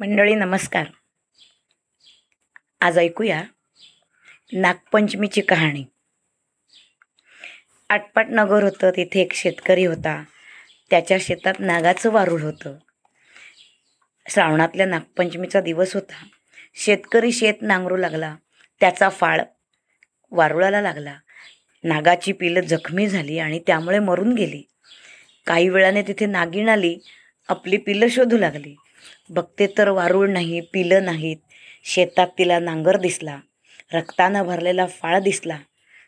मंडळी नमस्कार. आज ऐकूया नागपंचमीची कहाणी. आटपाट नगर होतं तिथे एक शेतकरी होता. त्याच्या शेतात नागाचं वारूळ होतं. श्रावणातल्या नागपंचमीचा दिवस होता. शेतकरी शेत नांगरू लागला. त्याचा फाळ वारुळाला लागला. नागाची पिलं जखमी झाली आणि त्यामुळे मरून गेली. काही वेळाने तिथे नागिण आली. आपली पिलं शोधू लागली. बघते तर वारूळ नाही पिलं नाहीत. शेतात तिला नांगर दिसला. रक्तानं भरलेला फाळ दिसला.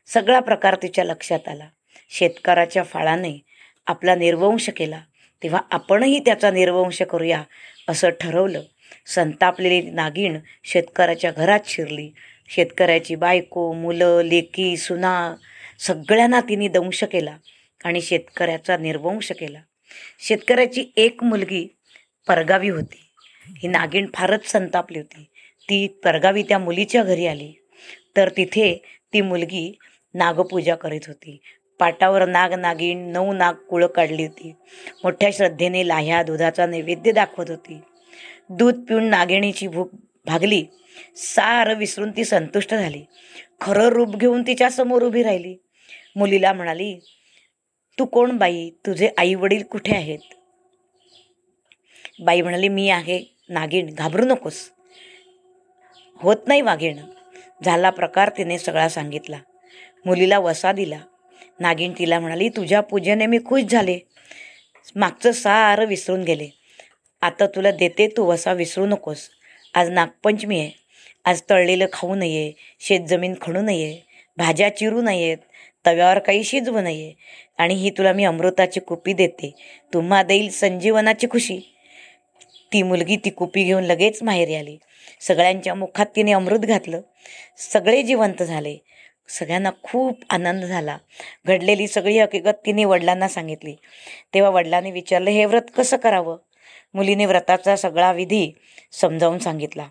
सगळा प्रकार तिच्या लक्षात आला. शेतकऱ्याच्या फाळाने आपला निर्वंश केला. तेव्हा आपणही त्याचा निर्वंश करूया असं ठरवलं. संतापलेली नागिण शेतकऱ्याच्या घरात शिरली. शेतकऱ्याची बायको मुलं लेकी सुना सगळ्यांना तिने दंश केला आणि शेतकऱ्याचा निर्वंश केला. शेतकऱ्याची एक मुलगी परगावी होती. ही नागिण फारच संतापली होती. ती परगावी त्या मुलीच्या घरी आली. तर तिथे ती मुलगी नागपूजा करीत होती. पाटावर नाग नागिण नऊ नाग कुळं काढली होती. मोठ्या श्रद्धेने लाह्या दुधाचा नैवेद्य दाखवत होती. दूध पिऊन नागिणीची भूक भागली. सारं विसरून ती संतुष्ट झाली. खरं रूप घेऊन तिच्या समोर उभी राहिली. मुलीला म्हणाली तू कोण बाई? तुझे आई वडील कुठे आहेत? बाई म्हणाली मी आहे नागिण घाबरू नकोस. होत नाही वाघीण. झाला प्रकार तिने सगळा सांगितला. मुलीला वसा दिला. नागिण तिला म्हणाली तुझ्या पूजेने मी खुश झाले. मागचं सारं विसरून गेले. आता तुला देते तू वसा विसरू नकोस. आज नागपंचमी आहे. आज तळलेलं खाऊ नये शेतजमीन खणू नये भाज्या चिरू नयेत तव्यावर काही शिजवू नये आणि ही तुला मी अमृताची कुपी देते. तुम्हा देईल संजीवनाची खुशी. ती मुलगी ती कुपी घेऊन लगेच माहेरी आली. सगळ्यांच्या मुखात तिने अमृत घातलं. सगळे जिवंत झाले. सगळ्यांना खूप आनंद झाला. घडलेली सगळी हकीकत तिने वडिलांना सांगितली. तेव्हा वडिलांनी विचारलं हे व्रत कसं करावं? मुलीने व्रताचा सगळा विधी समजावून सांगितला.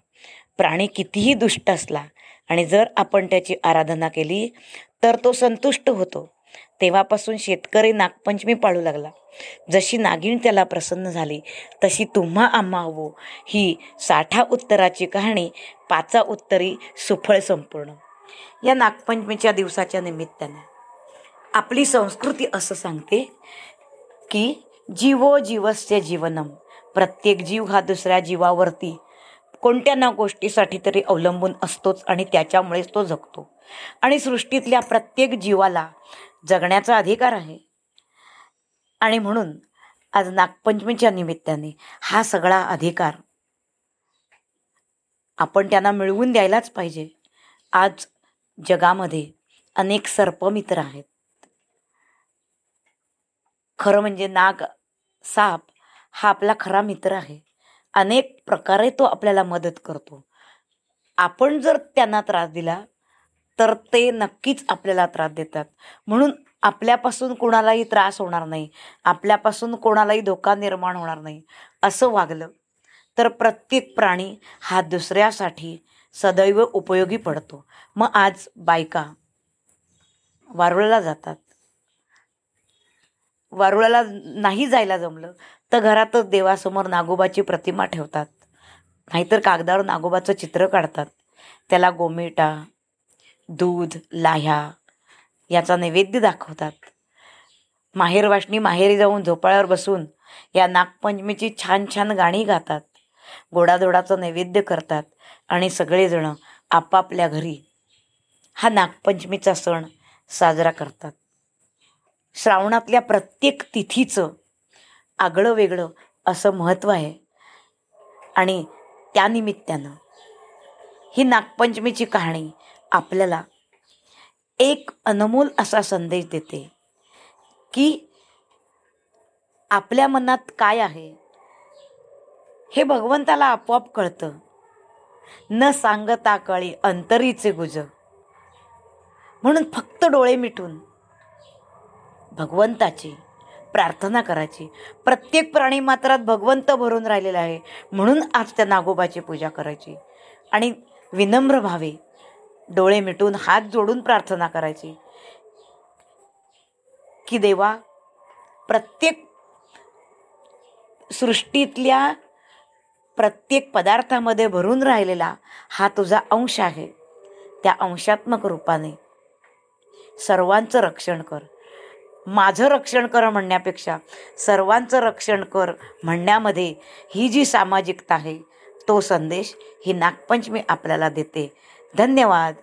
प्राणी कितीही दुष्ट असला आणि जर आपण त्याची आराधना केली तर तो संतुष्ट होतो. तेव्हापासून शेतकरी नागपंचमी पाळू लागला. जशी नागिण त्याला प्रसन्न झाली तशी तुम्हा आम्हा हवो. ही साठा उत्तराची कहाणी पाचा उत्तरी सुफळ संपूर्ण. या नागपंचमीच्या दिवसाच्या निमित्तानं आपली संस्कृती असं सांगते की जीवो जीवस्य जीवनम. प्रत्येक जीव हा दुसऱ्या जीवावरती कोणत्या ना गोष्टीसाठी तरी अवलंबून असतोच आणि त्याच्यामुळेच तो जगतो. आणि सृष्टीतल्या प्रत्येक जीवाला जगण्याचा अधिकार आहे. आणि म्हणून आज नागपंचमीच्या निमित्ताने हा सगळा अधिकार आपण त्यांना मिळवून द्यायलाच पाहिजे. आज जगामध्ये अनेक सर्पमित्र आहेत. खरं म्हणजे नाग साप हा आपला खरा मित्र आहे. अनेक प्रकारे तो आपल्याला मदत करतो. आपण जर त्यांना त्रास दिला तर ते नक्कीच आपल्याला त्रास देतात. म्हणून आपल्यापासून कोणालाही त्रास होणार नाही. आपल्यापासून कोणालाही धोका निर्माण होणार नाही. असं वागलं तर प्रत्येक प्राणी हा दुसऱ्यासाठी सदैव उपयोगी पडतो. मग आज बायका वारुळाला जातात. वारुळाला नाही जायला जमलं तर घरातच देवासमोर नागोबाची प्रतिमा ठेवतात. नाहीतर कागदावर नागोबाचं चित्र काढतात. त्याला गोमिटा दूध लाह्या याचा नैवेद्य दाखवतात. माहेरवाशनी माहेरी जाऊन झोपाळ्यावर बसून या नागपंचमीची छान छान गाणी गातात. गोडाधोडाचं नैवेद्य करतात आणि सगळेजणं आपापल्या घरी हा नागपंचमीचा सण साजरा करतात. श्रावणातल्या प्रत्येक तिथीचं आगळं वेगळं असं महत्त्व आहे. आणि त्यानिमित्तानं ही नागपंचमीची कहाणी आपल्याला एक अनमोल असा संदेश देते की आपल्या मनात काय आहे हे भगवंताला आपोआप कळतं. न सांगता कळी अंतरीचे गुज. म्हणून फक्त डोळे मिटून भगवंताची प्रार्थना करायची. प्रत्येक प्राणी मात्रात भगवंत भरून राहिलेला आहे. म्हणून आज त्या नागोबाची पूजा करायची. आणि विनम्र भावे डोळे मिटून हात जोडून प्रार्थना करायची. की देवा प्रत्येक सृष्टीतल्या प्रत्येक पदार्थामध्ये भरून राहिलेला हा तुझा अंश आहे. त्या अंशात्मक रूपाने सर्वांचं रक्षण कर. माझं रक्षण कर म्हणण्यापेक्षा सर्वांचं रक्षण कर म्हणण्यामध्ये ही जी सामाजिकता आहे तो संदेश ही नागपंचमी आपल्याला देते. धन्यवाद.